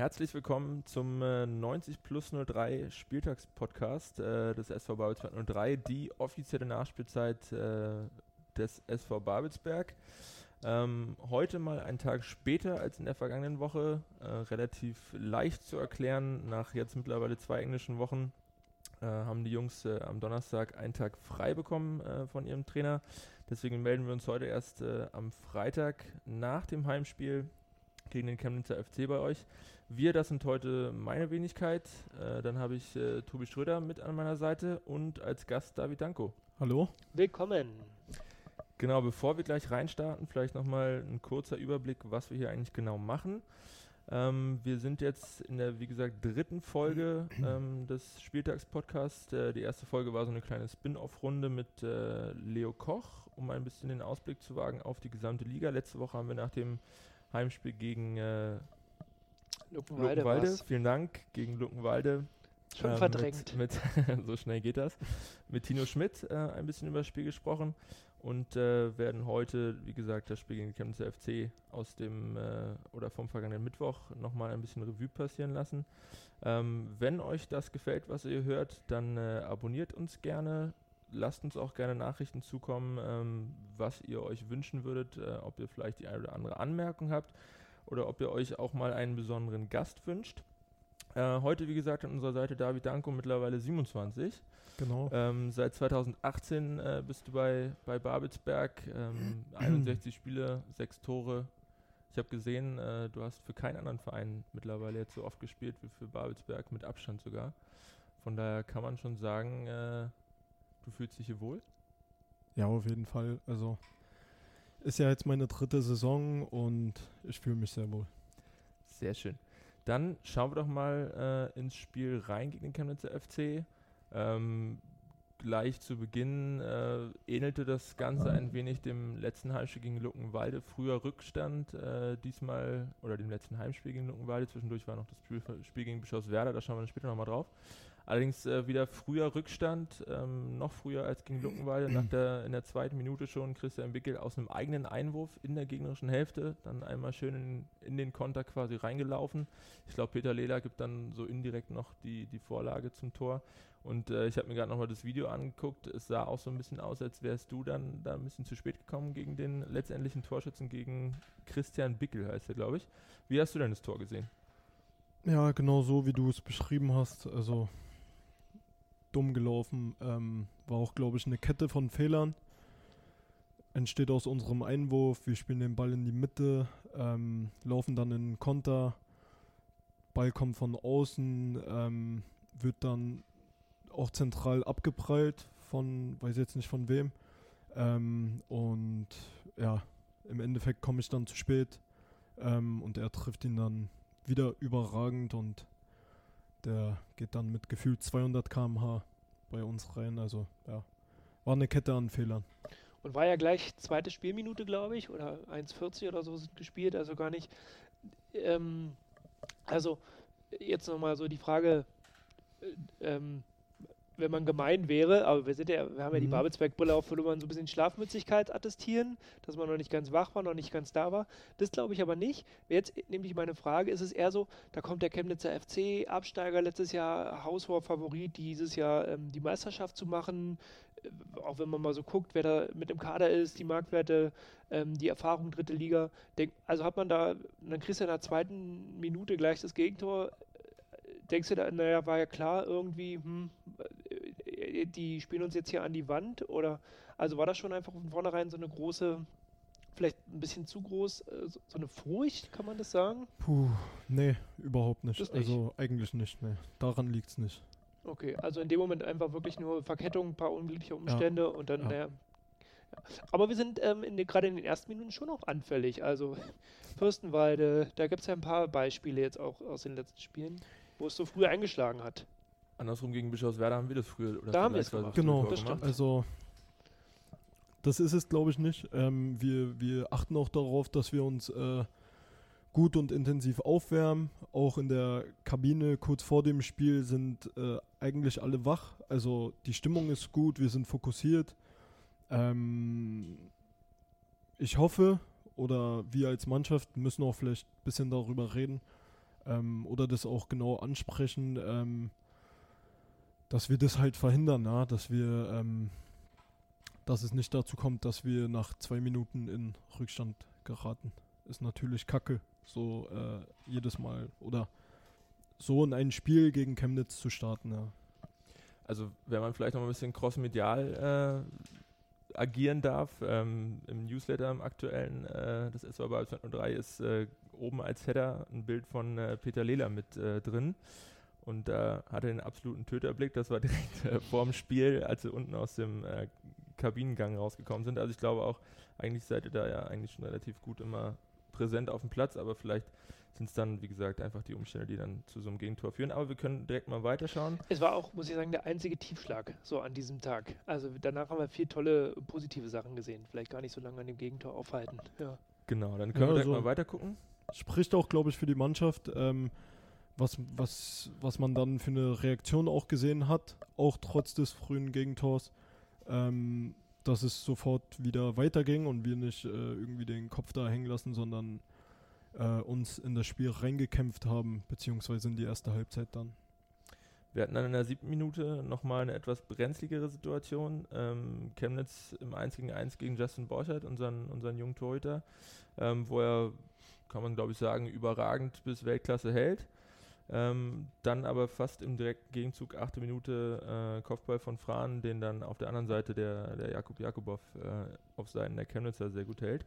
Herzlich willkommen zum äh, 90 plus 03 Spieltagspodcast äh, des SV Babelsberg 03, die offizielle Nachspielzeit äh, des SV Babelsberg. Ähm, heute mal einen Tag später als in der vergangenen Woche, äh, relativ leicht zu erklären. Nach jetzt mittlerweile zwei englischen Wochen äh, haben die Jungs äh, am Donnerstag einen Tag frei bekommen von ihrem Trainer. Deswegen melden wir uns heute erst am Freitag nach dem Heimspiel gegen den Chemnitzer FC bei euch. Wir, das sind heute meine Wenigkeit. Äh, dann habe ich äh, Tobi Schröder mit an meiner Seite und als Gast David Danko. Hallo. Willkommen. Genau, bevor wir gleich reinstarten, vielleicht nochmal ein kurzer Überblick, was wir hier eigentlich genau machen. Ähm, wir sind jetzt in der, wie gesagt, dritten Folge ähm, des Spieltagspodcasts. Äh, die erste Folge war so eine kleine Spin-off-Runde mit äh, Leo Koch, um ein bisschen den Ausblick zu wagen auf die gesamte Liga. Letzte Woche haben wir nach dem Heimspiel gegen äh, Luckenwalde. Luckenwalde. Vielen Dank gegen Luckenwalde. Schon äh, verdrängt. Mit, mit so schnell geht das. Mit Tino Schmidt äh, ein bisschen über das Spiel gesprochen und äh, werden heute, wie gesagt, das Spiel gegen den Chemnitzer FC aus dem äh, oder vom vergangenen Mittwoch nochmal ein bisschen Revue passieren lassen. Ähm, wenn euch das gefällt, was ihr hört, dann äh, abonniert uns gerne, lasst uns auch gerne Nachrichten zukommen, ähm, was ihr euch wünschen würdet, äh, ob ihr vielleicht die eine oder andere Anmerkung habt oder ob ihr euch auch mal einen besonderen Gast wünscht. Äh, heute, wie gesagt, an unserer Seite David Danko, mittlerweile 27. Genau. Ähm, seit 2018 äh, bist du bei, bei Babelsberg. Ähm, 61 Spiele, 6 Tore. Ich habe gesehen, äh, du hast für keinen anderen Verein mittlerweile jetzt so oft gespielt wie für Babelsberg, mit Abstand sogar. Von daher kann man schon sagen, äh, Du fühlst dich hier wohl? Ja, auf jeden Fall. Also ist ja jetzt meine dritte Saison und ich fühle mich sehr wohl. Sehr schön. Dann schauen wir doch mal äh, ins Spiel rein gegen den Chemnitzer FC. Ähm, gleich zu Beginn äh, ähnelte das Ganze ein wenig dem letzten Heimspiel gegen Luckenwalde. Früher Rückstand, äh, diesmal, oder dem letzten Heimspiel gegen Luckenwalde. Zwischendurch war noch das Spiel, Spiel gegen Bischofswerda, da schauen wir dann später nochmal drauf. Allerdings äh, wieder früher Rückstand, ähm, noch früher als gegen Luckenwalde, nach der, in der zweiten Minute schon Christian Wickel aus einem eigenen Einwurf in der gegnerischen Hälfte, dann einmal schön in, in den Konter quasi reingelaufen. Ich glaube, Peter Lehler gibt dann so indirekt noch die, die Vorlage zum Tor. Und äh, ich habe mir gerade nochmal das Video angeguckt. Es sah auch so ein bisschen aus, als wärst du dann da ein bisschen zu spät gekommen gegen den letztendlichen Torschützen, gegen Christian Bickel heißt er, glaube ich. Wie hast du denn das Tor gesehen? Ja, genau so, wie du es beschrieben hast. Also dumm gelaufen. Ähm, war auch, glaube ich, eine Kette von Fehlern. Entsteht aus unserem Einwurf. Wir spielen den Ball in die Mitte, ähm, laufen dann in Konter. Ball kommt von außen, ähm, wird dann auch zentral abgeprallt von, weiß jetzt nicht von wem. Ähm, und ja, im Endeffekt komme ich dann zu spät ähm, und er trifft ihn dann wieder überragend und der geht dann mit gefühlt 200 km/h bei uns rein. Also ja, war eine Kette an Fehlern. Und war ja gleich zweite Spielminute, glaube ich, oder 1,40 oder so sind gespielt, also gar nicht. Ähm, also jetzt nochmal so die Frage, äh, ähm, wenn man gemein wäre, aber wir sind ja, wir haben ja die mhm. Babelsberg-Brille auf, würde man so ein bisschen Schlafmützigkeit attestieren, dass man noch nicht ganz wach war, noch nicht ganz da war. Das glaube ich aber nicht. Jetzt nämlich meine Frage, ist es eher so, da kommt der Chemnitzer FC, Absteiger letztes Jahr, Haushoher-Favorit, dieses Jahr ähm, die Meisterschaft zu machen, äh, auch wenn man mal so guckt, wer da mit im Kader ist, die Marktwerte, ähm, die Erfahrung dritte Liga. Denk, also hat man da, dann kriegst du in der zweiten Minute gleich das Gegentor denkst du da, naja, war ja klar irgendwie, hm, die spielen uns jetzt hier an die Wand? Oder also war das schon einfach von vornherein so eine große, vielleicht ein bisschen zu groß, äh, so eine Furcht, kann man das sagen? Puh, nee, überhaupt nicht. nicht. Also eigentlich nicht, nee. Daran liegt es nicht. Okay, also in dem Moment einfach wirklich nur Verkettung, ein paar unglückliche Umstände ja. und dann, ja. naja. Aber wir sind ähm, gerade in den ersten Minuten schon auch anfällig. Also Fürstenwalde, da gibt es ja ein paar Beispiele jetzt auch aus den letzten Spielen wo es so früh eingeschlagen hat. Andersrum gegen Bischofswerda haben wir das früher. Oder da haben wir es gemacht. Genau, das gemacht. also das ist es, glaube ich, nicht. Ähm, wir, wir achten auch darauf, dass wir uns äh, gut und intensiv aufwärmen. Auch in der Kabine kurz vor dem Spiel sind äh, eigentlich alle wach. Also die Stimmung ist gut, wir sind fokussiert. Ähm, ich hoffe, oder wir als Mannschaft müssen auch vielleicht ein bisschen darüber reden, ähm, oder das auch genau ansprechen, ähm, dass wir das halt verhindern, ja? dass wir, ähm, dass es nicht dazu kommt, dass wir nach zwei Minuten in Rückstand geraten. Ist natürlich Kacke, so äh, jedes Mal oder so in ein Spiel gegen Chemnitz zu starten, ja. Also wenn man vielleicht noch ein bisschen crossmedial äh, agieren darf, ähm, im Newsletter im aktuellen, äh, das SW bei 03 ist äh, oben als Header ein Bild von äh, Peter Lehler mit äh, drin. Und da äh, hatte den absoluten Töterblick. Das war direkt äh, vorm Spiel, als sie unten aus dem äh, Kabinengang rausgekommen sind. Also ich glaube auch, eigentlich seid ihr da ja eigentlich schon relativ gut immer präsent auf dem Platz, aber vielleicht sind es dann, wie gesagt, einfach die Umstände, die dann zu so einem Gegentor führen. Aber wir können direkt mal weiterschauen. Es war auch, muss ich sagen, der einzige Tiefschlag so an diesem Tag. Also danach haben wir viel tolle positive Sachen gesehen. Vielleicht gar nicht so lange an dem Gegentor aufhalten. Ja. Genau, dann können ja, wir direkt also mal weiter gucken. Spricht auch, glaube ich, für die Mannschaft. Ähm, was, was, was man dann für eine Reaktion auch gesehen hat, auch trotz des frühen Gegentors, ähm, dass es sofort wieder weiterging und wir nicht äh, irgendwie den Kopf da hängen lassen, sondern äh, uns in das Spiel reingekämpft haben, beziehungsweise in die erste Halbzeit dann. Wir hatten dann in der siebten Minute nochmal eine etwas brenzligere Situation. Ähm, Chemnitz im 1 gegen 1 gegen Justin Borchert, unseren, unseren jungen Torhüter, ähm, wo er, kann man glaube ich sagen, überragend bis Weltklasse hält. Ähm, dann aber fast im direkten Gegenzug, achte Minute, äh, Kopfball von Fran, den dann auf der anderen Seite der, der Jakub Jakubow äh, auf Seiten der Chemnitzer sehr gut hält.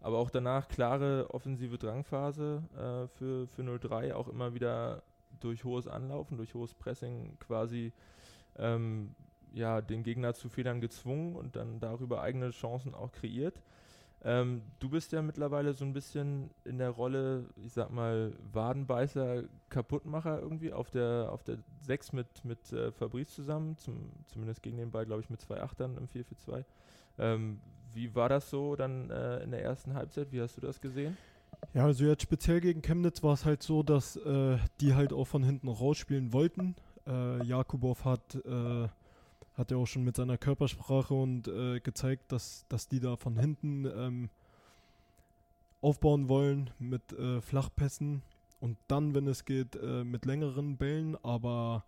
Aber auch danach klare offensive Drangphase äh, für, für 03, auch immer wieder durch hohes Anlaufen, durch hohes Pressing quasi ähm, ja, den Gegner zu Federn gezwungen und dann darüber eigene Chancen auch kreiert. Ähm, du bist ja mittlerweile so ein bisschen in der Rolle, ich sag mal, Wadenbeißer, Kaputtmacher irgendwie auf der auf der 6 mit, mit äh, Fabrice zusammen, zum, zumindest gegen den Ball, glaube ich, mit zwei Achtern im 4-4-2. Ähm, wie war das so dann äh, in der ersten Halbzeit? Wie hast du das gesehen? Ja, also jetzt speziell gegen Chemnitz war es halt so, dass äh, die halt auch von hinten rausspielen wollten. Äh, Jakubow hat äh, hat er auch schon mit seiner Körpersprache und äh, gezeigt, dass, dass die da von hinten ähm, aufbauen wollen mit äh, Flachpässen und dann, wenn es geht, äh, mit längeren Bällen. Aber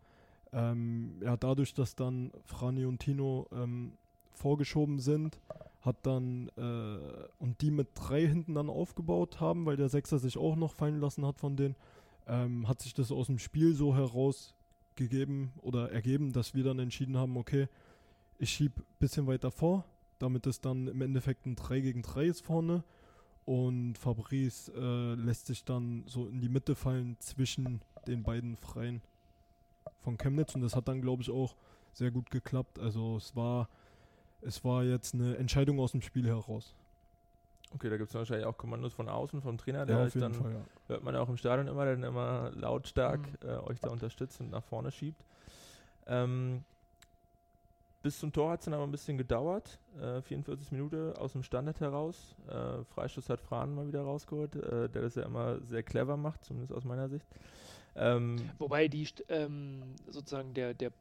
ähm, ja, dadurch, dass dann Frani und Tino ähm, vorgeschoben sind, hat dann äh, und die mit drei hinten dann aufgebaut haben, weil der Sechser sich auch noch fallen lassen hat von denen, ähm, hat sich das aus dem Spiel so heraus gegeben oder ergeben, dass wir dann entschieden haben, okay, ich schiebe ein bisschen weiter vor, damit es dann im Endeffekt ein 3 gegen 3 ist vorne und Fabrice äh, lässt sich dann so in die Mitte fallen zwischen den beiden Freien von Chemnitz und das hat dann, glaube ich, auch sehr gut geklappt. Also es war, es war jetzt eine Entscheidung aus dem Spiel heraus. Okay, da gibt es wahrscheinlich auch Kommandos von außen, vom Trainer, der ja, halt dann, Fall, ja. hört man ja auch im Stadion immer, der dann immer lautstark mhm. äh, euch da unterstützt und nach vorne schiebt. Ähm, bis zum Tor hat es dann aber ein bisschen gedauert, äh, 44 Minuten aus dem Standard heraus. Äh, Freistoß hat Fran mal wieder rausgeholt, äh, der das ja immer sehr clever macht, zumindest aus meiner Sicht. Ähm, Wobei die ähm, sozusagen der, der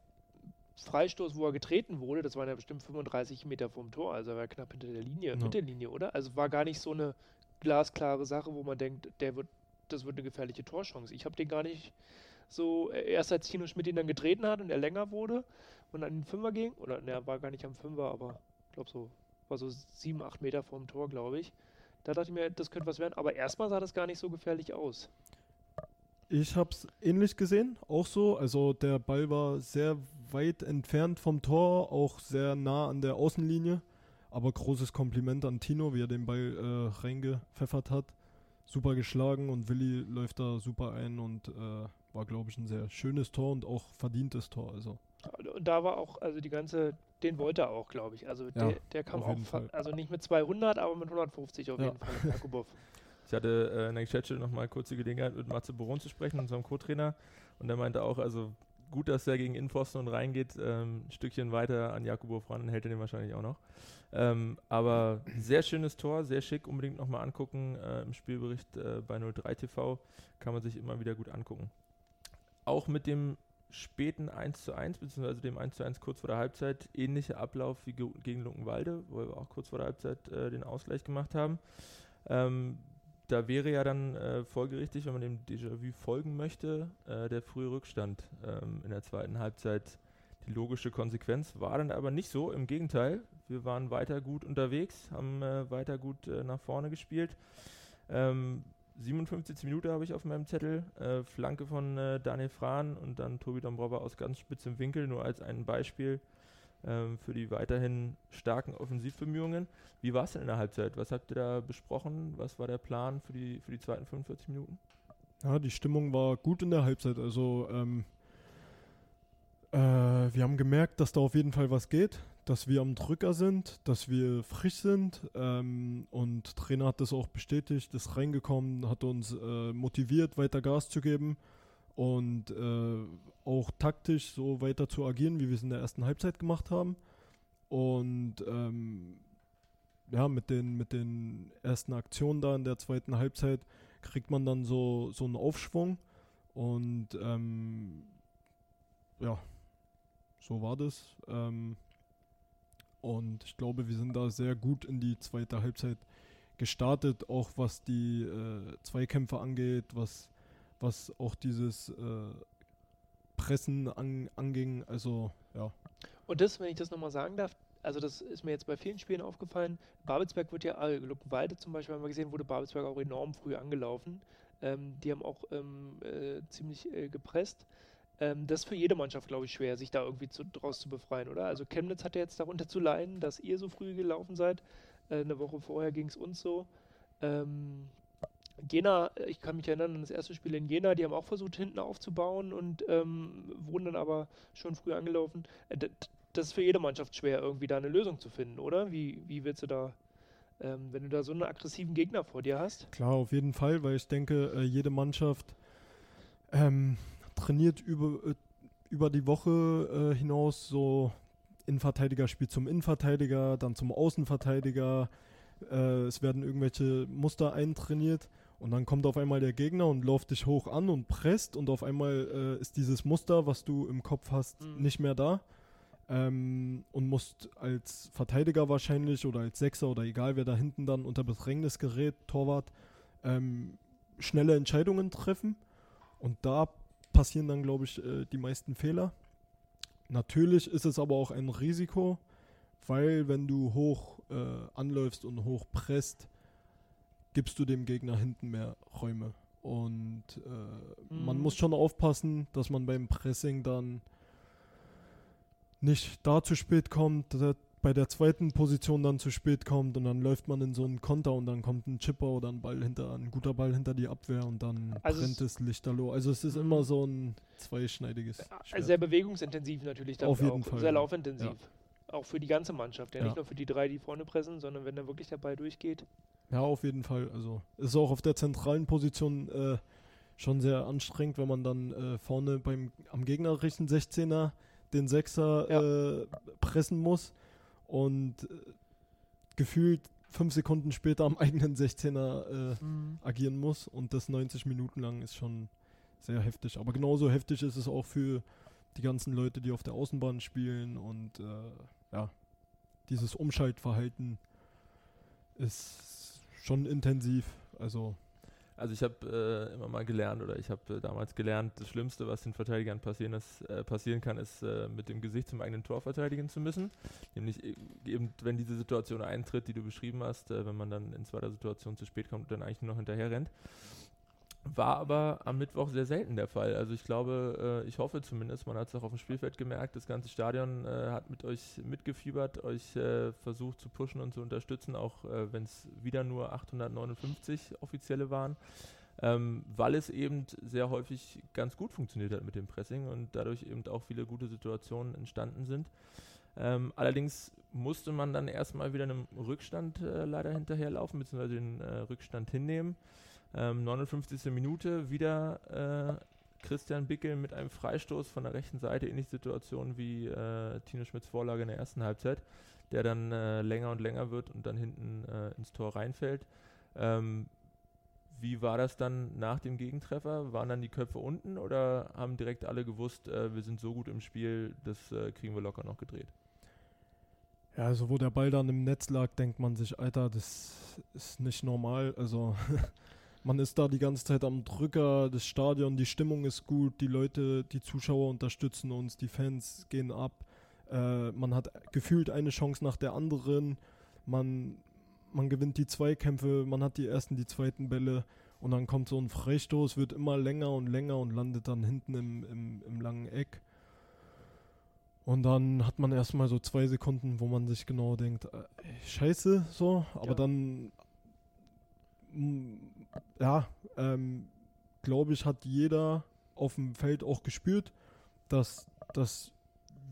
Freistoß, wo er getreten wurde, das waren ja bestimmt 35 Meter vom Tor, also er war knapp hinter der Linie, ja. Mittellinie, oder? Also war gar nicht so eine glasklare Sache, wo man denkt, der wird, das wird eine gefährliche Torchance. Ich habe den gar nicht so, äh, erst als Tino Schmidt ihn dann getreten hat und er länger wurde und an den Fünfer ging, oder ne, er war gar nicht am Fünfer, aber ich glaube so, war so sieben, acht Meter vom Tor, glaube ich. Da dachte ich mir, das könnte was werden, aber erstmal sah das gar nicht so gefährlich aus. Ich habe es ähnlich gesehen, auch so. Also der Ball war sehr weit entfernt vom Tor, auch sehr nah an der Außenlinie. Aber großes Kompliment an Tino, wie er den Ball äh, reingepfeffert hat. Super geschlagen und Willi läuft da super ein und äh, war, glaube ich, ein sehr schönes Tor und auch verdientes Tor. Also. Und da war auch, also die ganze, den wollte er auch, glaube ich. Also ja, der, der kam auch, also nicht mit 200, aber mit 150 auf ja. jeden Fall, Jakubov. Ich hatte äh, in der Geschäftsstelle noch mal kurz die Gelegenheit, mit Matze Boron zu sprechen, unserem Co-Trainer. Und der meinte auch, also gut, dass er gegen Innenpfosten und reingeht. Ähm, ein Stückchen weiter an Jakubo ran, hält er den wahrscheinlich auch noch. Ähm, aber sehr schönes Tor, sehr schick, unbedingt nochmal angucken. Äh, Im Spielbericht äh, bei 03 TV kann man sich immer wieder gut angucken. Auch mit dem späten 1 zu 1, beziehungsweise dem 1 zu 1 kurz vor der Halbzeit, ähnlicher Ablauf wie gegen Luckenwalde, wo wir auch kurz vor der Halbzeit äh, den Ausgleich gemacht haben. Ähm, da wäre ja dann äh, folgerichtig, wenn man dem Déjà-vu folgen möchte, äh, der frühe Rückstand ähm, in der zweiten Halbzeit die logische Konsequenz. War dann aber nicht so, im Gegenteil. Wir waren weiter gut unterwegs, haben äh, weiter gut äh, nach vorne gespielt. Ähm, 57. Minute habe ich auf meinem Zettel, äh, Flanke von äh, Daniel Frahn und dann Tobi Dombrova aus ganz spitzem Winkel, nur als ein Beispiel ähm, für die weiterhin starken Offensivbemühungen. Wie war es denn in der Halbzeit? Was habt ihr da besprochen? Was war der Plan für die, für die zweiten 45 Minuten? Ja, die Stimmung war gut in der Halbzeit. Also ähm, äh, wir haben gemerkt, dass da auf jeden Fall was geht, dass wir am Drücker sind, dass wir frisch sind ähm, und Trainer hat das auch bestätigt, ist reingekommen, hat uns äh, motiviert, weiter Gas zu geben und äh, auch taktisch so weiter zu agieren, wie wir es in der ersten Halbzeit gemacht haben. Und ähm, ja, mit den, mit den ersten Aktionen da in der zweiten Halbzeit kriegt man dann so, so einen Aufschwung. Und ähm, ja, so war das. Ähm, und ich glaube, wir sind da sehr gut in die zweite Halbzeit gestartet, auch was die äh, Zweikämpfe angeht, was, was auch dieses äh, Pressen an, anging. Also, ja. Und das, wenn ich das nochmal sagen darf, also das ist mir jetzt bei vielen Spielen aufgefallen. Babelsberg wird ja, äh, Luckenwalde zum Beispiel haben wir gesehen, wurde Babelsberg auch enorm früh angelaufen. Ähm, die haben auch ähm, äh, ziemlich äh, gepresst. Ähm, das ist für jede Mannschaft, glaube ich, schwer, sich da irgendwie zu, draus zu befreien, oder? Also Chemnitz hatte jetzt darunter zu leiden, dass ihr so früh gelaufen seid. Äh, eine Woche vorher ging es uns so. Ähm, Jena, äh, ich kann mich erinnern an das erste Spiel in Jena, die haben auch versucht, hinten aufzubauen und ähm, wurden dann aber schon früh angelaufen. Äh, das ist für jede Mannschaft schwer, irgendwie da eine Lösung zu finden, oder? Wie, wie willst du da, ähm, wenn du da so einen aggressiven Gegner vor dir hast? Klar, auf jeden Fall, weil ich denke, äh, jede Mannschaft ähm, trainiert über, über die Woche äh, hinaus so Innenverteidiger spielt zum Innenverteidiger, dann zum Außenverteidiger. Äh, es werden irgendwelche Muster eintrainiert und dann kommt auf einmal der Gegner und läuft dich hoch an und presst und auf einmal äh, ist dieses Muster, was du im Kopf hast, mhm. nicht mehr da. Ähm, und musst als Verteidiger wahrscheinlich oder als Sechser oder egal wer da hinten dann unter Bedrängnis gerät, Torwart, ähm, schnelle Entscheidungen treffen. Und da passieren dann, glaube ich, äh, die meisten Fehler. Natürlich ist es aber auch ein Risiko, weil wenn du hoch äh, anläufst und hoch presst, gibst du dem Gegner hinten mehr Räume. Und äh, mhm. man muss schon aufpassen, dass man beim Pressing dann nicht da zu spät kommt, bei der zweiten Position dann zu spät kommt und dann läuft man in so einen Konter und dann kommt ein Chipper oder ein Ball hinter, ein guter Ball hinter die Abwehr und dann also brennt es lichterloh. Also es ist mhm. immer so ein zweischneidiges Schwert. Sehr bewegungsintensiv natürlich. Auf jeden auch. Fall. Sehr laufintensiv. Ja. Auch für die ganze Mannschaft. Ja, ja, nicht nur für die drei, die vorne pressen, sondern wenn da wirklich der Ball durchgeht. Ja, auf jeden Fall. Also ist auch auf der zentralen Position äh, schon sehr anstrengend, wenn man dann äh, vorne beim am gegnerischen 16er den Sechser ja. äh, pressen muss und äh, gefühlt fünf Sekunden später am eigenen 16er äh, mhm. agieren muss und das 90 Minuten lang ist schon sehr heftig. Aber genauso heftig ist es auch für die ganzen Leute, die auf der Außenbahn spielen und äh, ja, dieses Umschaltverhalten ist schon intensiv. Also also ich habe äh, immer mal gelernt oder ich habe äh, damals gelernt, das Schlimmste, was den Verteidigern passieren, ist, äh, passieren kann, ist äh, mit dem Gesicht zum eigenen Tor verteidigen zu müssen. Nämlich e-, eben, wenn diese Situation eintritt, die du beschrieben hast, äh, wenn man dann in zweiter Situation zu spät kommt und dann eigentlich nur noch hinterher rennt. War aber am Mittwoch sehr selten der Fall. Also ich glaube, äh, ich hoffe zumindest, man hat es auch auf dem Spielfeld gemerkt, das ganze Stadion äh, hat mit euch mitgefiebert, euch äh, versucht zu pushen und zu unterstützen, auch äh, wenn es wieder nur 859 offizielle waren, ähm, weil es eben sehr häufig ganz gut funktioniert hat mit dem Pressing und dadurch eben auch viele gute Situationen entstanden sind. Ähm, allerdings musste man dann erstmal wieder einem Rückstand äh, leider hinterherlaufen, beziehungsweise den äh, Rückstand hinnehmen. Ähm, 59. Minute wieder äh, Christian Bickel mit einem Freistoß von der rechten Seite, ähnliche Situation wie äh, Tino Schmidts Vorlage in der ersten Halbzeit, der dann äh, länger und länger wird und dann hinten äh, ins Tor reinfällt. Ähm, wie war das dann nach dem Gegentreffer? Waren dann die Köpfe unten oder haben direkt alle gewusst, äh, wir sind so gut im Spiel, das äh, kriegen wir locker noch gedreht? Ja, also wo der Ball dann im Netz lag, denkt man sich, Alter, das ist nicht normal. Also man ist da die ganze Zeit am Drücker, das Stadion, die Stimmung ist gut, die Leute, die Zuschauer unterstützen uns, die Fans gehen ab. Äh, man hat gefühlt eine Chance nach der anderen. Man, man gewinnt die Zweikämpfe, man hat die ersten, die zweiten Bälle und dann kommt so ein Freistoß, wird immer länger und länger und landet dann hinten im, im, im langen Eck. Und dann hat man erstmal so zwei Sekunden, wo man sich genau denkt, äh, scheiße, so, aber Ja. dann, ja, ähm, glaube ich, hat jeder auf dem Feld auch gespürt, dass, dass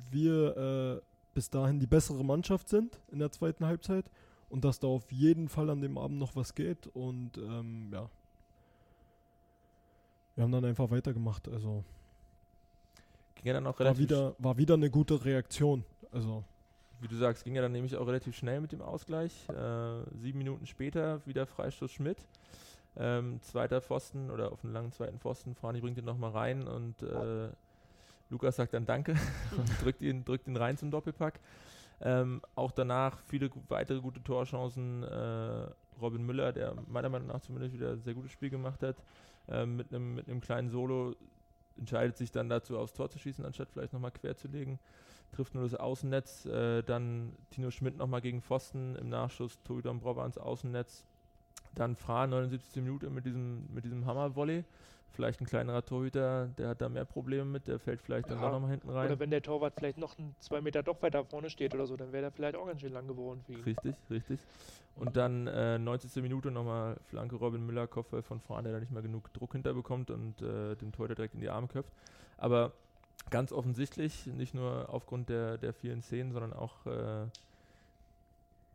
wir äh, bis dahin die bessere Mannschaft sind in der zweiten Halbzeit und dass da auf jeden Fall an dem Abend noch was geht und ähm, ja. Wir haben dann einfach weitergemacht, also Ging ja dann auch war relativ wieder, war wieder eine gute Reaktion. Also, Wie du sagst, ging ja dann nämlich auch relativ schnell mit dem Ausgleich. Äh, sieben Minuten später wieder Freistoß Schmidt. Ähm, zweiter Pfosten oder auf einen langen zweiten Pfosten. Frani bringt ihn nochmal rein und äh, Lukas sagt dann Danke und drückt ihn, drückt ihn rein zum Doppelpack. Ähm, auch danach viele weitere gute Torchancen. Äh, Robin Müller, der meiner Meinung nach zumindest wieder ein sehr gutes Spiel gemacht hat, ähm, mit einem mit kleinen Solo entscheidet sich dann dazu, aufs Tor zu schießen, anstatt vielleicht nochmal quer zu legen trifft nur das Außennetz, äh, dann Tino Schmidt nochmal gegen Pfosten, im Nachschuss Tobi Dombrova ans Außennetz, dann Fra 79. Minute mit diesem, mit diesem Hammer-Volley, vielleicht ein kleinerer Torhüter, der hat da mehr Probleme mit, der fällt vielleicht dann Ja, doch nochmal hinten rein. Oder wenn der Torwart vielleicht noch ein, zwei Meter doch weiter vorne steht oder so, dann wäre der vielleicht auch ganz schön lang geworden für ihn. Richtig, richtig. Und dann äh, 90. Minute nochmal Flanke Robin Müller, Kopfball von Fran, der da nicht mehr genug Druck hinterbekommt und äh, den Torhüter direkt in die Arme köpft. Aber ganz offensichtlich, nicht nur aufgrund der, der vielen Szenen, sondern auch äh,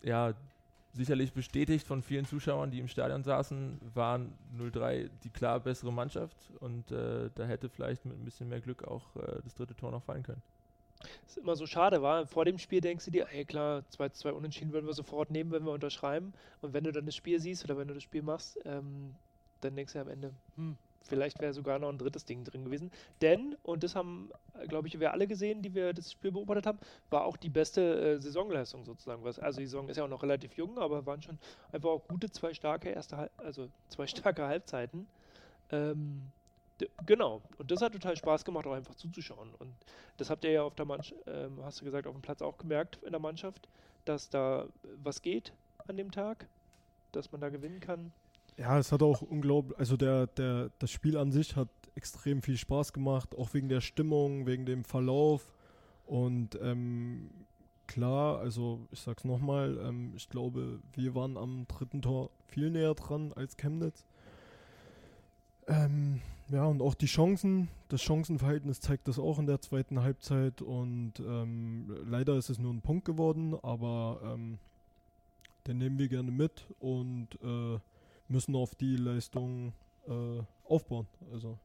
ja, sicherlich bestätigt von vielen Zuschauern, die im Stadion saßen, waren 0-3 die klar bessere Mannschaft und äh, da hätte vielleicht mit ein bisschen mehr Glück auch äh, das dritte Tor noch fallen können. ist immer so schade, war. Vor dem Spiel denkst du dir, ey klar, 2 zu 2 Unentschieden würden wir sofort nehmen, wenn wir unterschreiben. Und wenn du dann das Spiel siehst oder wenn du das Spiel machst, ähm, dann denkst du am Ende, hm, vielleicht wäre sogar noch ein drittes Ding drin gewesen. Denn, und das haben, glaube ich, wir alle gesehen, die wir das Spiel beobachtet haben, war auch die beste äh, Saisonleistung sozusagen. Was, also die Saison ist ja auch noch relativ jung, aber waren schon einfach auch gute zwei starke erste, also zwei starke Halbzeiten. Ähm, Genau, und das hat total Spaß gemacht, auch einfach zuzuschauen. Und das habt ihr ja auf der Mannschaft, ähm, hast du gesagt, auf dem Platz auch gemerkt in der Mannschaft, dass da was geht an dem Tag, dass man da gewinnen kann. Ja, es hat auch unglaublich, also der, der, das Spiel an sich hat extrem viel Spaß gemacht, auch wegen der Stimmung, wegen dem Verlauf. Und ähm, klar, also ich sag's nochmal, ähm, ich glaube, wir waren am dritten Tor viel näher dran als Chemnitz. Ähm, ja, und auch die Chancen, das Chancenverhältnis zeigt das auch in der zweiten Halbzeit und ähm, leider ist es nur ein Punkt geworden, aber ähm, den nehmen wir gerne mit und äh, müssen auf die Leistung äh, aufbauen. Also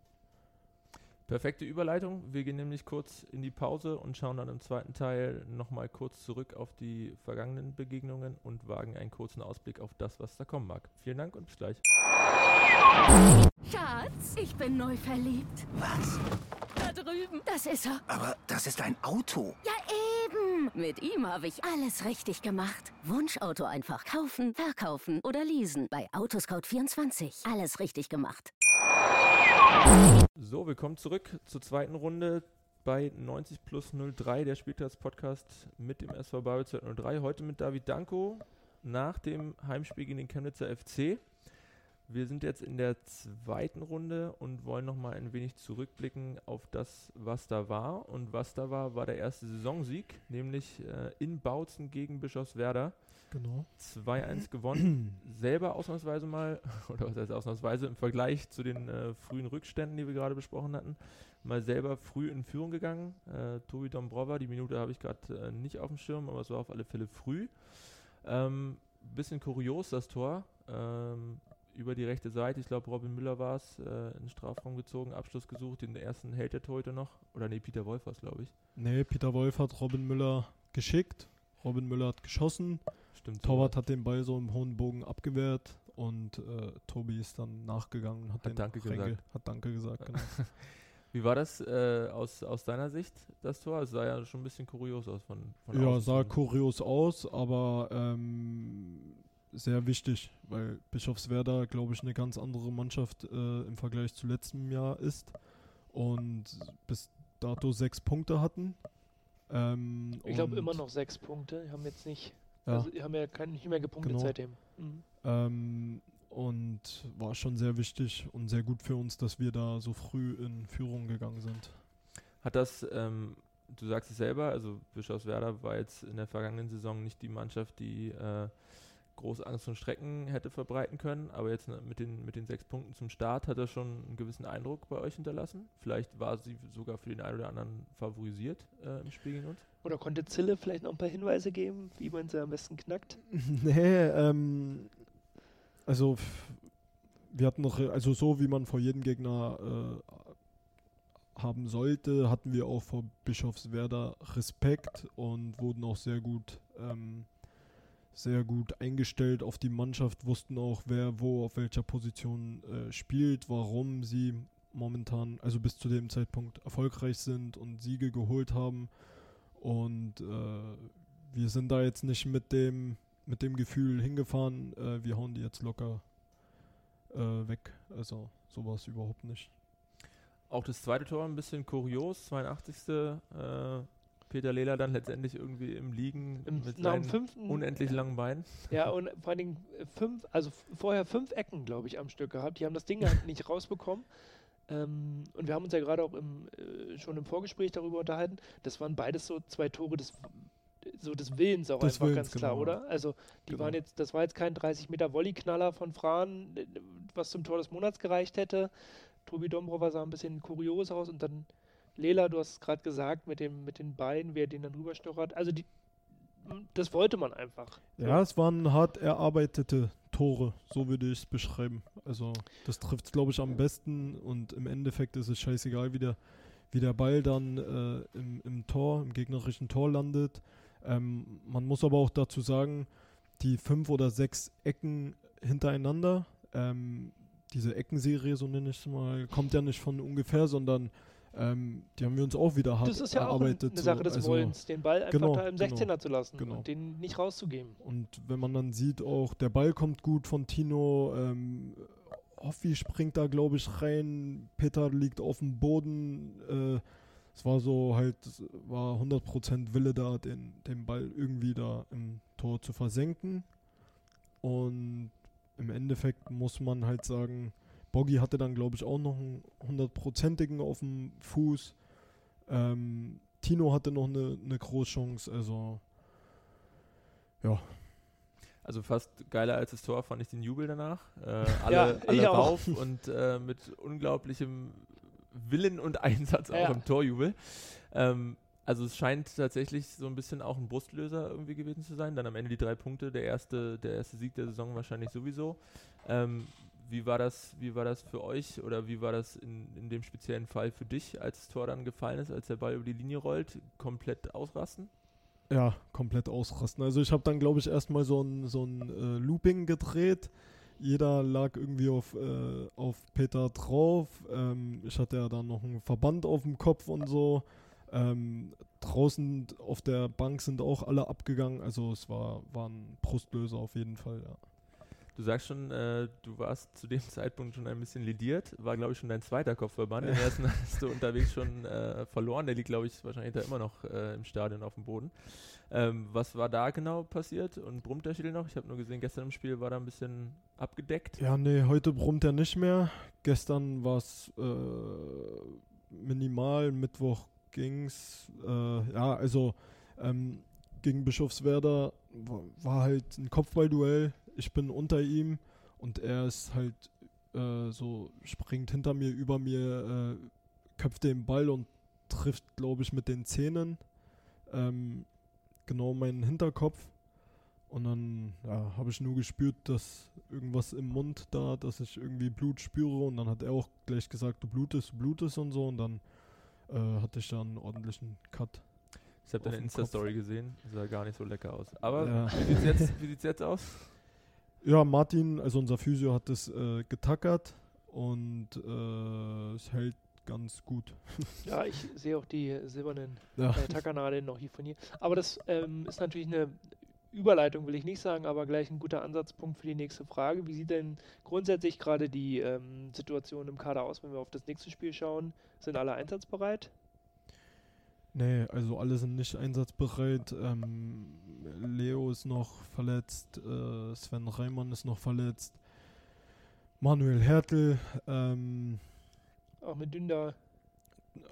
Perfekte Überleitung. Wir gehen nämlich kurz in die Pause und schauen dann im zweiten Teil nochmal kurz zurück auf die vergangenen Begegnungen und wagen einen kurzen Ausblick auf das, was da kommen mag. Vielen Dank und bis gleich. Schatz, ich bin neu verliebt. Was? Da drüben. Das ist er. Aber das ist ein Auto. Ja, Mit ihm habe ich alles richtig gemacht. Wunschauto einfach kaufen, verkaufen oder leasen. Bei Autoscout24. Alles richtig gemacht. So, willkommen zurück zur zweiten Runde bei 90 plus 03, der Spieltags-Podcast mit dem SV Babelsberg 03. Heute mit David Danko nach dem Heimspiel gegen den Chemnitzer FC. Wir sind jetzt in der zweiten Runde und wollen nochmal ein wenig zurückblicken auf das, was da war. Und was da war, war der erste Saisonsieg, nämlich äh, in Bautzen gegen Bischofswerda. genau. 2-1 gewonnen. Selber ausnahmsweise mal, oder was heißt ausnahmsweise, im Vergleich zu den äh, frühen Rückständen, die wir gerade besprochen hatten, mal selber früh in Führung gegangen. Äh, Tobi Dombrova, die Minute habe ich gerade äh, nicht auf dem Schirm, aber es war auf alle Fälle früh. Ähm, bisschen kurios das Tor. Ähm, über die rechte Seite, ich glaube Robin Müller war es, äh, in den Strafraum gezogen, Abschluss gesucht, den ersten hält der Torhüter noch. Oder nee, Peter Wolf war es, glaube ich. Nee, Peter Wolf hat Robin Müller geschickt. Robin Müller hat geschossen. Stimmt. so. Torwart hat den Ball so im hohen Bogen abgewehrt und äh, Tobi ist dann nachgegangen und hat, Hat den Danke reinge- gesagt. Hat Danke gesagt, genau. Wie war das äh, aus, aus deiner Sicht, das Tor? Es sah ja schon ein bisschen kurios aus von, von ja, sah kurios aus, aber ähm, sehr wichtig, weil Bischofswerda, glaube ich, eine ganz andere Mannschaft äh, im Vergleich zu letztem Jahr ist und bis dato sechs Punkte hatten. Ähm, Ich glaube immer noch sechs Punkte. Die haben jetzt nicht, Ja, also haben ja kein, nicht mehr gepunktet Genau. seitdem. Mhm. ähm, und war schon sehr wichtig und sehr gut für uns, dass wir da so früh in Führung gegangen sind. Hat das, ähm, du sagst es selber, also Bischofswerda war jetzt in der vergangenen Saison nicht die Mannschaft, die äh, groß Angst und Strecken hätte verbreiten können, aber jetzt ne, mit den, mit den sechs Punkten zum Start hat er schon einen gewissen Eindruck bei euch hinterlassen. Vielleicht war sie sogar für den einen oder anderen favorisiert äh, im Spiel gegen uns. Oder konnte Zille vielleicht noch ein paar Hinweise geben, wie man sie am besten knackt? nee, ähm, also wir hatten noch, also so wie man vor jedem Gegner äh, haben sollte, hatten wir auch vor Bischofswerda Respekt und wurden auch sehr gut, ähm, sehr gut eingestellt auf die Mannschaft, wussten auch, wer wo auf welcher Position äh, spielt, warum sie momentan, also bis zu dem Zeitpunkt erfolgreich sind und Siege geholt haben. Und äh, wir sind da jetzt nicht mit dem, mit dem Gefühl hingefahren, äh, wir hauen die jetzt locker äh, weg. Also sowas überhaupt nicht. Auch das zweite Tor ein bisschen kurios, 82. Peter Lehler dann letztendlich irgendwie im Liegen Im, mit seinen fünften. unendlich langen Beinen. Ja, und vor allen Dingen äh, fünf, also vorher fünf Ecken, glaube ich, am Stück gehabt. Die haben das Ding halt nicht rausbekommen. Ähm, und wir haben uns ja gerade auch im, äh, schon im Vorgespräch darüber unterhalten. Das waren beides so zwei Tore des, so des Willens auch Des einfach Willens, ganz klar, genau. oder? Also die Genau. waren jetzt, das war jetzt kein 30 Meter Volleyknaller von Fran, äh, was zum Tor des Monats gereicht hätte. Tobi Dombrova sah ein bisschen kurios aus und dann Lela, du hast es gerade gesagt, mit dem mit den Beinen, wer den dann rüberstochert. Also die, das wollte man einfach. Ja, es waren hart erarbeitete Tore, so würde ich es beschreiben. Also das trifft es, glaube ich, am besten und im Endeffekt ist es scheißegal, wie der, wie der Ball dann äh, im, im Tor, im gegnerischen Tor landet. Ähm, man muss aber auch dazu sagen, die fünf oder sechs Ecken hintereinander, ähm, diese Eckenserie, so nenne ich es mal, kommt ja nicht von ungefähr, sondern ähm, die haben wir uns auch wieder hart Das ist ja auch eine Sache des Also, Wollens, den Ball einfach genau, da im genau, 16er zu lassen genau. und den nicht rauszugeben. Und wenn man dann sieht, auch der Ball kommt gut von Tino, ähm, Hoffi springt da, glaube ich, rein, Peter liegt auf dem Boden. Äh, es war so halt, war 100% Wille da, den, den Ball irgendwie da im Tor zu versenken. Und im Endeffekt muss man halt sagen, Boggy hatte dann, glaube ich, auch noch einen hundertprozentigen auf dem Fuß. Ähm, Tino hatte noch eine, eine Großchance, also ja. Also fast geiler als das Tor fand ich den Jubel danach. Äh, alle Ja, alle auch. rauf und äh, mit unglaublichem Willen und Einsatz auch Ja. im Torjubel. Ähm, also es scheint tatsächlich so ein bisschen auch ein Brustlöser irgendwie gewesen zu sein. Dann am Ende die drei Punkte, der erste, der erste Sieg der Saison wahrscheinlich sowieso. Ähm, wie war das, wie war das für euch oder wie war das in, in dem speziellen Fall für dich, als das Tor dann gefallen ist, als der Ball über die Linie rollt? Komplett ausrasten? Ja, komplett ausrasten. Also ich habe dann, glaube ich, erstmal so ein, so ein äh, Looping gedreht. Jeder lag irgendwie auf, äh, auf Peter drauf. Ähm, ich hatte ja dann noch einen Verband auf dem Kopf und so. Ähm, draußen auf der Bank sind auch alle abgegangen. Also es war, war ein Brustlöser auf jeden Fall, ja. Du sagst schon, äh, du warst zu dem Zeitpunkt schon ein bisschen lediert. War, glaube ich, schon dein zweiter Kopfverband. Den ersten hast du unterwegs schon äh, verloren. Der liegt, glaube ich, wahrscheinlich da immer noch äh, im Stadion auf dem Boden. Ähm, was war da genau passiert? Und brummt der Schädel noch? Ich habe nur gesehen, gestern im Spiel war da ein bisschen abgedeckt. Ja, nee, heute brummt er nicht mehr. Gestern war es äh, minimal, Mittwoch ging's. Äh, ja, also ähm, gegen Bischofswerda war, war halt ein Kopfballduell. Ich bin unter ihm und er ist halt äh, so, springt hinter mir, über mir, äh, köpft den Ball und trifft, glaube ich, mit den Zähnen ähm, genau meinen Hinterkopf. Und dann ja, habe ich nur gespürt, dass irgendwas im Mund da, dass ich irgendwie Blut spüre. Und dann hat er auch gleich gesagt, du blutest, du blutest und so. Und dann äh, hatte ich da einen ordentlichen Cut. Ich habe deine Insta-Story gesehen. Sah gar nicht so lecker aus. Aber Ja. wie sieht's jetzt, wie sieht's jetzt aus? Ja, Martin, also unser Physio, hat das äh, getackert und äh, es hält ganz gut. Ja, ich sehe auch die silbernen Ja, äh, Tackernadeln noch hier von hier. Aber das ähm, ist natürlich eine Überleitung will ich nicht sagen, aber gleich ein guter Ansatzpunkt für die nächste Frage. Wie sieht denn grundsätzlich gerade die ähm, Situation im Kader aus, wenn wir auf das nächste Spiel schauen? Sind alle einsatzbereit? Nee, also alle sind nicht einsatzbereit. Ähm, Leo ist noch verletzt, äh, Sven Reimann ist noch verletzt, Manuel Hertel, ähm, Auch mit Dünder.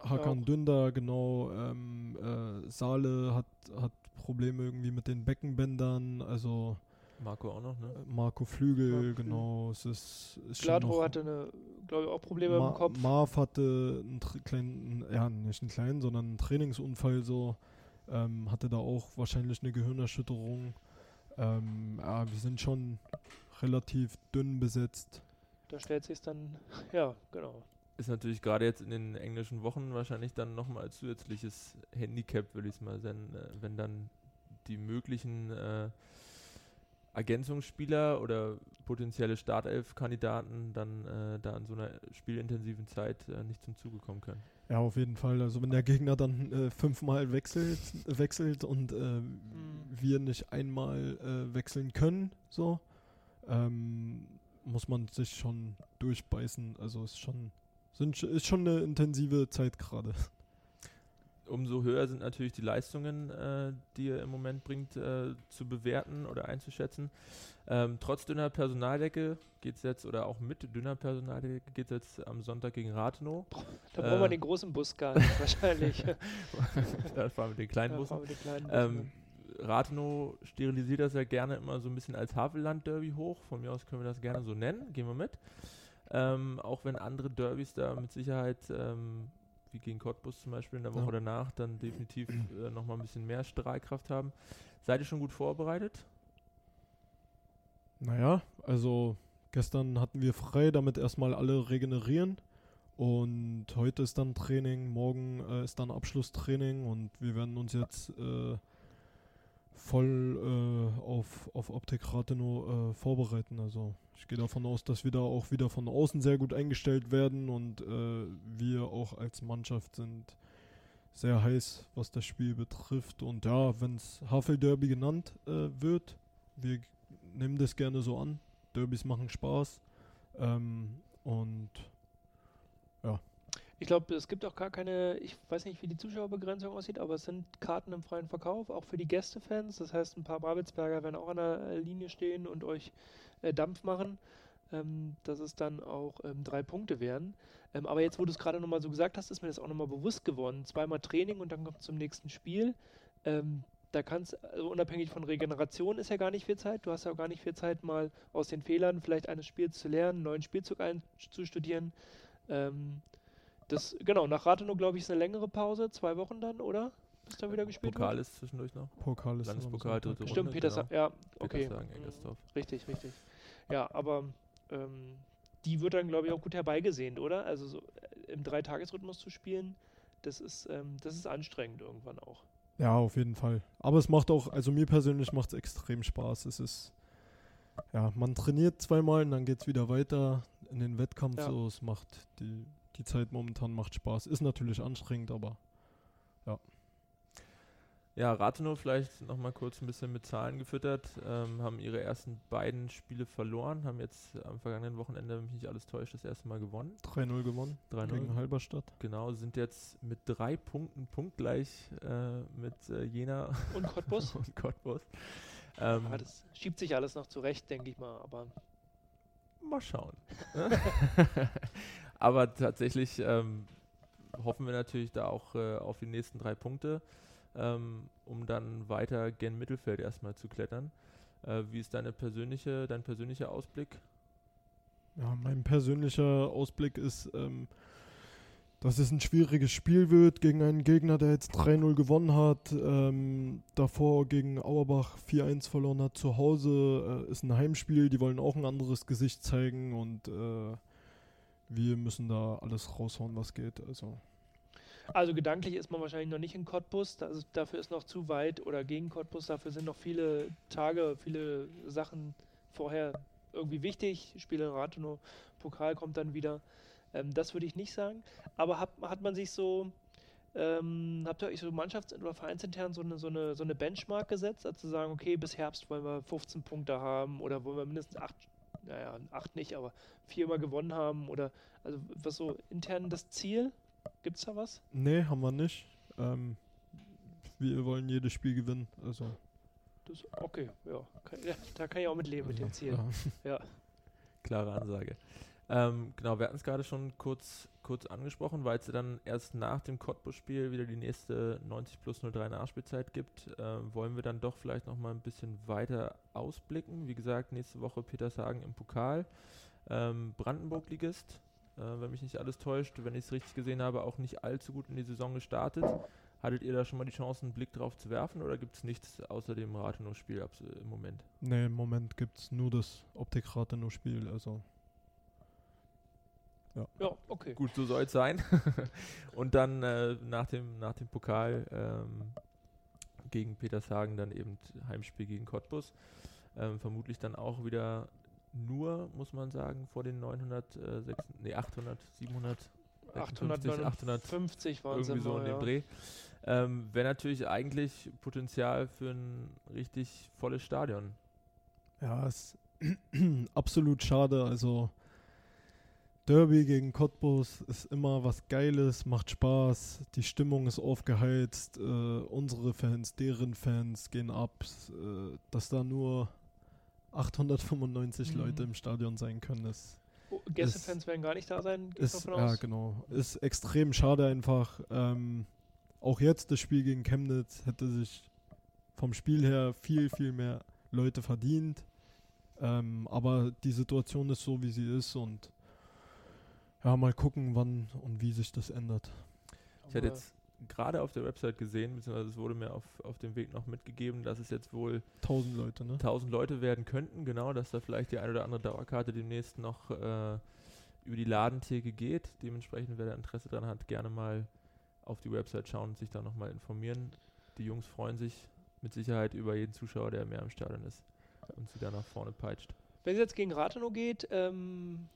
Hakan Auch. Dünder, genau, ähm, äh, Saale hat, hat Probleme irgendwie mit den Beckenbändern, also Marco auch noch, ne? äh, Marco Flügel, Marco Flügel. genau, es ist, ist schon Gladro noch- hatte, eine, glaube ich, auch Probleme Ma im Kopf. Marv hatte einen kleinen, ja, nicht einen kleinen, sondern einen Trainingsunfall so. Ähm, hatte da auch wahrscheinlich eine Gehirnerschütterung. Ähm, ja, wir sind schon relativ dünn besetzt. Da stellt sich dann, ja, genau. Ist natürlich gerade jetzt in den englischen Wochen wahrscheinlich dann nochmal als zusätzliches Handicap, würde ich es mal nennen, äh, wenn dann die möglichen äh, Ergänzungsspieler oder potenzielle Startelf-Kandidaten dann äh, da an so einer spielintensiven Zeit äh, nicht zum Zuge kommen können. Ja, auf jeden Fall. Also wenn der Gegner dann äh, fünfmal wechselt, wechselt und äh, wir nicht einmal äh, wechseln können, so, ähm, muss man sich schon durchbeißen. Also ist schon, sind, sch- ist schon eine intensive Zeit gerade. Umso höher sind natürlich die Leistungen, äh, die ihr im Moment bringt, äh, zu bewerten oder einzuschätzen. Ähm, trotz dünner Personaldecke geht es jetzt, oder auch mit dünner Personaldecke geht es jetzt am Sonntag gegen Rathenow. Da brauchen wir Äh. den großen Bus gar nicht, wahrscheinlich. da fahren wir den kleinen wir Bussen, Ähm, Rathenow sterilisiert das ja gerne immer so ein bisschen als Havelland-Derby hoch. Von mir aus können wir das gerne so nennen. Gehen wir mit. Ähm, auch wenn andere Derbys da mit Sicherheit, ähm, wie gegen Cottbus zum Beispiel in der Woche Ja. danach, dann definitiv äh, nochmal ein bisschen mehr Strahlkraft haben. Seid ihr schon gut vorbereitet? Naja, also gestern hatten wir frei, damit erstmal alle regenerieren. Und heute ist dann Training, morgen äh, ist dann Abschlusstraining und wir werden uns jetzt äh, voll äh, auf, auf Optik Rathenow äh, vorbereiten. Also ich gehe davon aus, dass wir da auch wieder von außen sehr gut eingestellt werden und äh, wir auch als Mannschaft sind sehr heiß, was das Spiel betrifft. Und ja, wenn es Havel Derby genannt äh, wird, wir nehmen das gerne so an. Derbys machen Spaß. Ähm, und Ich glaube, es gibt auch gar keine, ich weiß nicht, wie die Zuschauerbegrenzung aussieht, aber es sind Karten im freien Verkauf, auch für die Gästefans. Das heißt, ein paar Babelsberger werden auch an der äh, Linie stehen und euch äh, Dampf machen, ähm, dass es dann auch ähm, drei Punkte wären. Ähm, aber jetzt, wo du es gerade nochmal so gesagt hast, ist mir das auch nochmal bewusst geworden. Zweimal Training und dann kommt zum nächsten Spiel. Ähm, da kannst, also unabhängig von Regeneration ist ja gar nicht viel Zeit. Du hast ja auch gar nicht viel Zeit, mal aus den Fehlern vielleicht eines Spiels zu lernen, einen neuen Spielzug einzustudieren. Ähm, das, genau, nach Rathenow, glaube ich, ist eine längere Pause, zwei Wochen dann, oder? Bis dann wieder gespielt Pokal wird? ist zwischendurch noch. Pokal ist Landespokal, dritte Stimmt, Runde, Peter, genau. ja, okay. Petershagen, Mhm, Engersdorf. Richtig, richtig. Ja, aber ähm, die wird dann, glaube ich, auch gut herbeigesehnt, oder? Also so äh, im Dreitagesrhythmus zu spielen, das ist, ähm, das ist anstrengend irgendwann auch. Ja, auf jeden Fall. Aber es macht auch, also mir persönlich macht es extrem Spaß. Es ist, ja, man trainiert zweimal und dann geht es wieder weiter in den Wettkampf. Ja. So, es macht, die, die Zeit momentan macht Spaß. Ist natürlich anstrengend, aber Ja, Rathenow vielleicht nochmal kurz ein bisschen mit Zahlen gefüttert. Ähm, haben ihre ersten beiden Spiele verloren, haben jetzt am vergangenen Wochenende, wenn mich nicht alles täuscht, das erste Mal gewonnen. 3-0 gewonnen 3-0. gegen Halberstadt. Genau, sind jetzt mit drei Punkten punktgleich äh, mit äh, Jena Und Cottbus? und Cottbus. Ähm, ja, das schiebt sich alles noch zurecht, denke ich mal. Aber Mal schauen. Aber tatsächlich ähm, hoffen wir natürlich da auch äh, auf die nächsten drei Punkte, ähm, um dann weiter gen Mittelfeld erstmal zu klettern. Äh, wie ist deine persönliche, dein persönlicher Ausblick? Ja, mein persönlicher Ausblick ist, ähm, dass es ein schwieriges Spiel wird gegen einen Gegner, der jetzt 3-0 gewonnen hat, ähm, davor gegen Auerbach 4-1 verloren hat zu Hause, äh, ist ein Heimspiel, die wollen auch ein anderes Gesicht zeigen und äh, wir müssen da alles raushauen, was geht. Also Also gedanklich ist man wahrscheinlich noch nicht in Cottbus, ist, dafür ist noch zu weit oder gegen Cottbus, dafür sind noch viele Tage, viele Sachen vorher irgendwie wichtig. Spiele in Rathenow, Pokal kommt dann wieder. Ähm, das würde ich nicht sagen. Aber hat, hat man sich so Ähm, habt ihr euch so mannschafts- oder vereinsintern so eine, so, eine, so eine Benchmark gesetzt, also zu sagen, okay, bis Herbst wollen wir 15 Punkte haben oder wollen wir mindestens 8, naja, 8 nicht, aber viermal gewonnen haben oder also was so intern das Ziel? Gibt es da was? Nee, haben wir nicht. Ähm, wir wollen jedes Spiel gewinnen. Also, Das, okay, ja, kann, ja. Da kann ich auch mit leben mit also dem Ziel. ja. Ja. Klare Ansage. Ähm, genau, wir hatten es gerade schon kurz, kurz angesprochen, weil es dann erst nach dem Cottbus-Spiel wieder die nächste 90 plus 03 Nachspielzeit gibt, äh, wollen wir dann doch vielleicht noch mal ein bisschen weiter ausblicken. Wie gesagt, nächste Woche Petershagen im Pokal. Ähm, Brandenburg-Ligist, äh, wenn mich nicht alles täuscht, wenn ich es richtig gesehen habe, auch nicht allzu gut in die Saison gestartet. Hattet ihr da schon mal die Chance, einen Blick drauf zu werfen oder gibt es nichts außer dem Rathenow-Spiel im Moment? Nee, im Moment gibt es nur das Optik-Rathenow-Spiel. Also, ja, okay. Gut, so soll es sein. und dann äh, nach, dem, nach dem Pokal ähm, gegen Petershagen dann eben Heimspiel gegen Cottbus. Ähm, vermutlich dann auch wieder nur, muss man sagen, vor den 906, nee, 800, 700, 800, 850 waren sie irgendwie so in dem ja. Dreh. Ähm, Wäre natürlich eigentlich Potenzial für ein richtig volles Stadion. ja, ist absolut schade. Also, Derby gegen Cottbus ist immer was Geiles, macht Spaß, die Stimmung ist aufgeheizt, äh, unsere Fans, deren Fans gehen ab, äh, dass da nur 895 Mhm. Leute im Stadion sein können, ist, Oh, Gästefans werden gar nicht da sein, ist ja genau, ist extrem schade einfach. Ähm, auch jetzt das Spiel gegen Chemnitz hätte sich vom Spiel her viel, viel mehr Leute verdient. Ähm, aber die Situation ist so, wie sie ist und ja, mal gucken, wann und wie sich das ändert. Ich hatte jetzt gerade auf der Website gesehen, beziehungsweise es wurde mir auf, auf dem Weg noch mitgegeben, dass es jetzt wohl 1000 Leute, ne? 1000 Leute werden könnten, genau, dass da vielleicht die eine oder andere Dauerkarte demnächst noch äh, über die Ladentheke geht. Dementsprechend, wer da Interesse dran hat, gerne mal auf die Website schauen und sich da nochmal informieren. Die Jungs freuen sich mit Sicherheit über jeden Zuschauer, der mehr im Stadion ist und sie da nach vorne peitscht. Wenn es jetzt gegen Rathenow geht, ähm,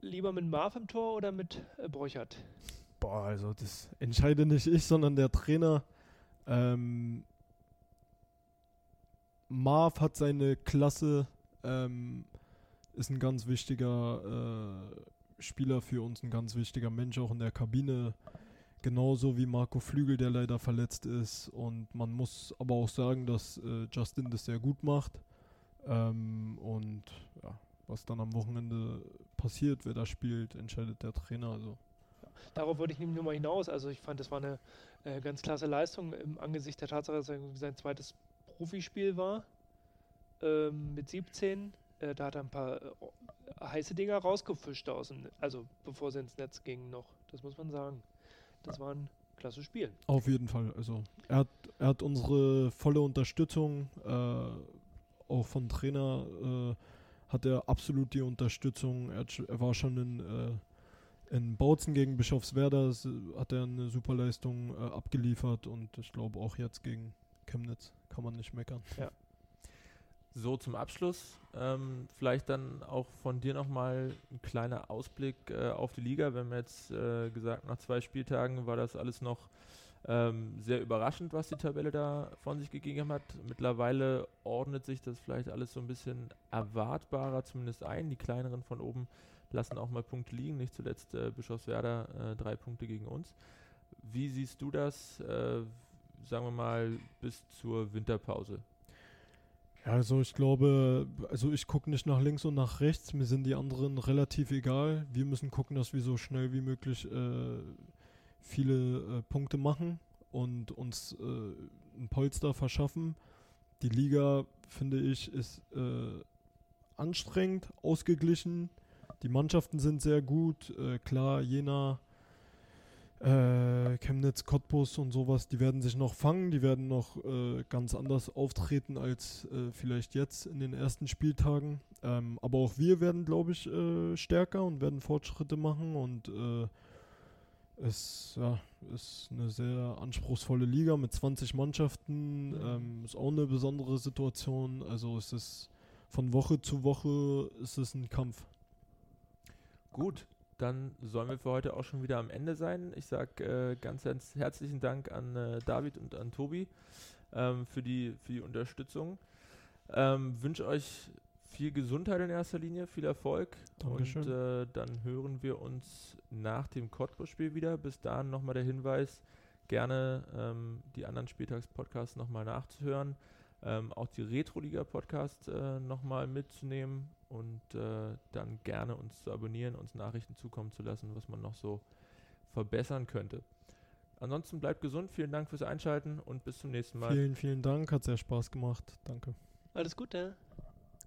lieber mit Marv im Tor oder mit äh, Borchert? Boah, also das entscheide nicht ich, sondern der Trainer. Ähm, Marv hat seine Klasse, ähm, ist ein ganz wichtiger äh, Spieler für uns, ein ganz wichtiger Mensch auch in der Kabine. Genauso wie Marco Flügel, der leider verletzt ist. Und man muss aber auch sagen, dass äh, Justin das sehr gut macht. Ähm, und ja, was dann am Wochenende passiert, wer da spielt, entscheidet der Trainer. Also Darauf wollte ich nämlich nur mal hinaus. Also ich fand, das war eine äh, ganz klasse Leistung im Angesicht der Tatsache, dass er sein zweites Profispiel war ähm, mit 17. Äh, da hat er ein paar äh, heiße Dinger rausgefischt aus, dem, also bevor sie ins Netz gingen noch. Das muss man sagen. Das war ein klasse Spiel. Auf jeden Fall. Also er hat, er hat unsere volle Unterstützung, äh, auch von Trainer äh, hat er absolut die Unterstützung. Er, er war schon in, äh, in Bautzen gegen Bischofswerda, hat er eine super Leistung äh, abgeliefert und ich glaube auch jetzt gegen Chemnitz kann man nicht meckern. So zum Abschluss, ähm, vielleicht dann auch von dir nochmal ein kleiner Ausblick äh, auf die Liga. Wir haben jetzt äh, gesagt, nach zwei Spieltagen war das alles noch ähm, sehr überraschend, was die Tabelle da von sich gegeben hat. Mittlerweile ordnet sich das vielleicht alles so ein bisschen erwartbarer zumindest ein. Die kleineren von oben lassen auch mal Punkte liegen, nicht zuletzt äh, Bischofswerda äh, drei Punkte gegen uns. Wie siehst du das, äh, sagen wir mal, bis zur Winterpause? Also ich glaube, also ich gucke nicht nach links und nach rechts, mir sind die anderen relativ egal. Wir müssen gucken, dass wir so schnell wie möglich äh, viele äh, Punkte machen und uns äh, ein Polster verschaffen. Die Liga, finde ich, ist äh, anstrengend, ausgeglichen. Die Mannschaften sind sehr gut. Äh, klar, Jena, äh, Chemnitz, Cottbus und sowas, die werden sich noch fangen, die werden noch äh, ganz anders auftreten als vielleicht jetzt in den ersten Spieltagen. Ähm, aber auch wir werden, glaube ich, stärker und werden Fortschritte machen und es ja, ist eine sehr anspruchsvolle Liga mit 20 Mannschaften. Ähm, ist auch eine besondere Situation. Also es ist von Woche zu Woche ist es ein Kampf. Gut, dann sollen wir für heute auch schon wieder am Ende sein. Ich sage äh, ganz, ganz herzlichen Dank an äh, David und an Tobi ähm, für, die, für die Unterstützung. Ähm, Wünsche euch viel Gesundheit in erster Linie, viel Erfolg. Dankeschön. Und äh, dann hören wir uns nach dem Cottbus-Spiel wieder. Bis dahin nochmal der Hinweis, gerne ähm, die anderen Spieltagspodcasts nochmal nachzuhören. Ähm, auch die Retro-Liga-Podcast äh, nochmal mitzunehmen und äh, dann gerne uns zu abonnieren, uns Nachrichten zukommen zu lassen, was man noch so verbessern könnte. Ansonsten bleibt gesund, vielen Dank fürs Einschalten und bis zum nächsten Mal. Vielen, vielen Dank, hat sehr Spaß gemacht. Danke. Alles Gute.